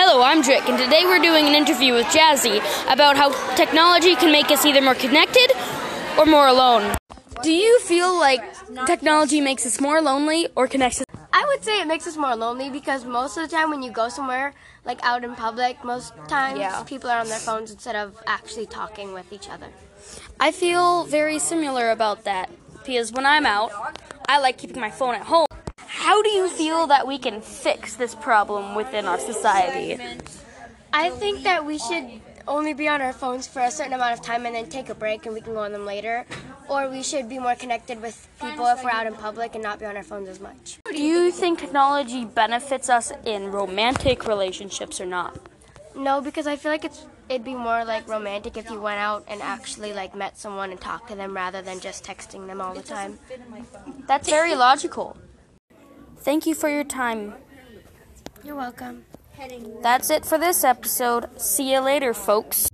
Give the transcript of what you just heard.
Hello, I'm Drick, and today we're doing an interview with Jazzy about how technology can make us either more connected or more alone. Do you feel like technology makes us more lonely or connects us? I would say it makes us more lonely because most of the time when you go somewhere, like out in public, most times Yeah. people are on their phones instead of actually talking with each other. I feel very similar about that because when I'm out, I like keeping my phone at home. How do you feel that we can fix this problem within our society? I think that we should only be on our phones for a certain amount of time and then take a break and we can go on them later. Or we should be more connected with people if we're out in public and not be on our phones as much. Do you think technology benefits us in romantic relationships or not? No, because I feel like it's it'd be more like romantic if you went out and actually like met someone and talked to them rather than just texting them all the time. That's very logical. Thank you for your time. You're welcome. That's it for this episode. See you later, folks.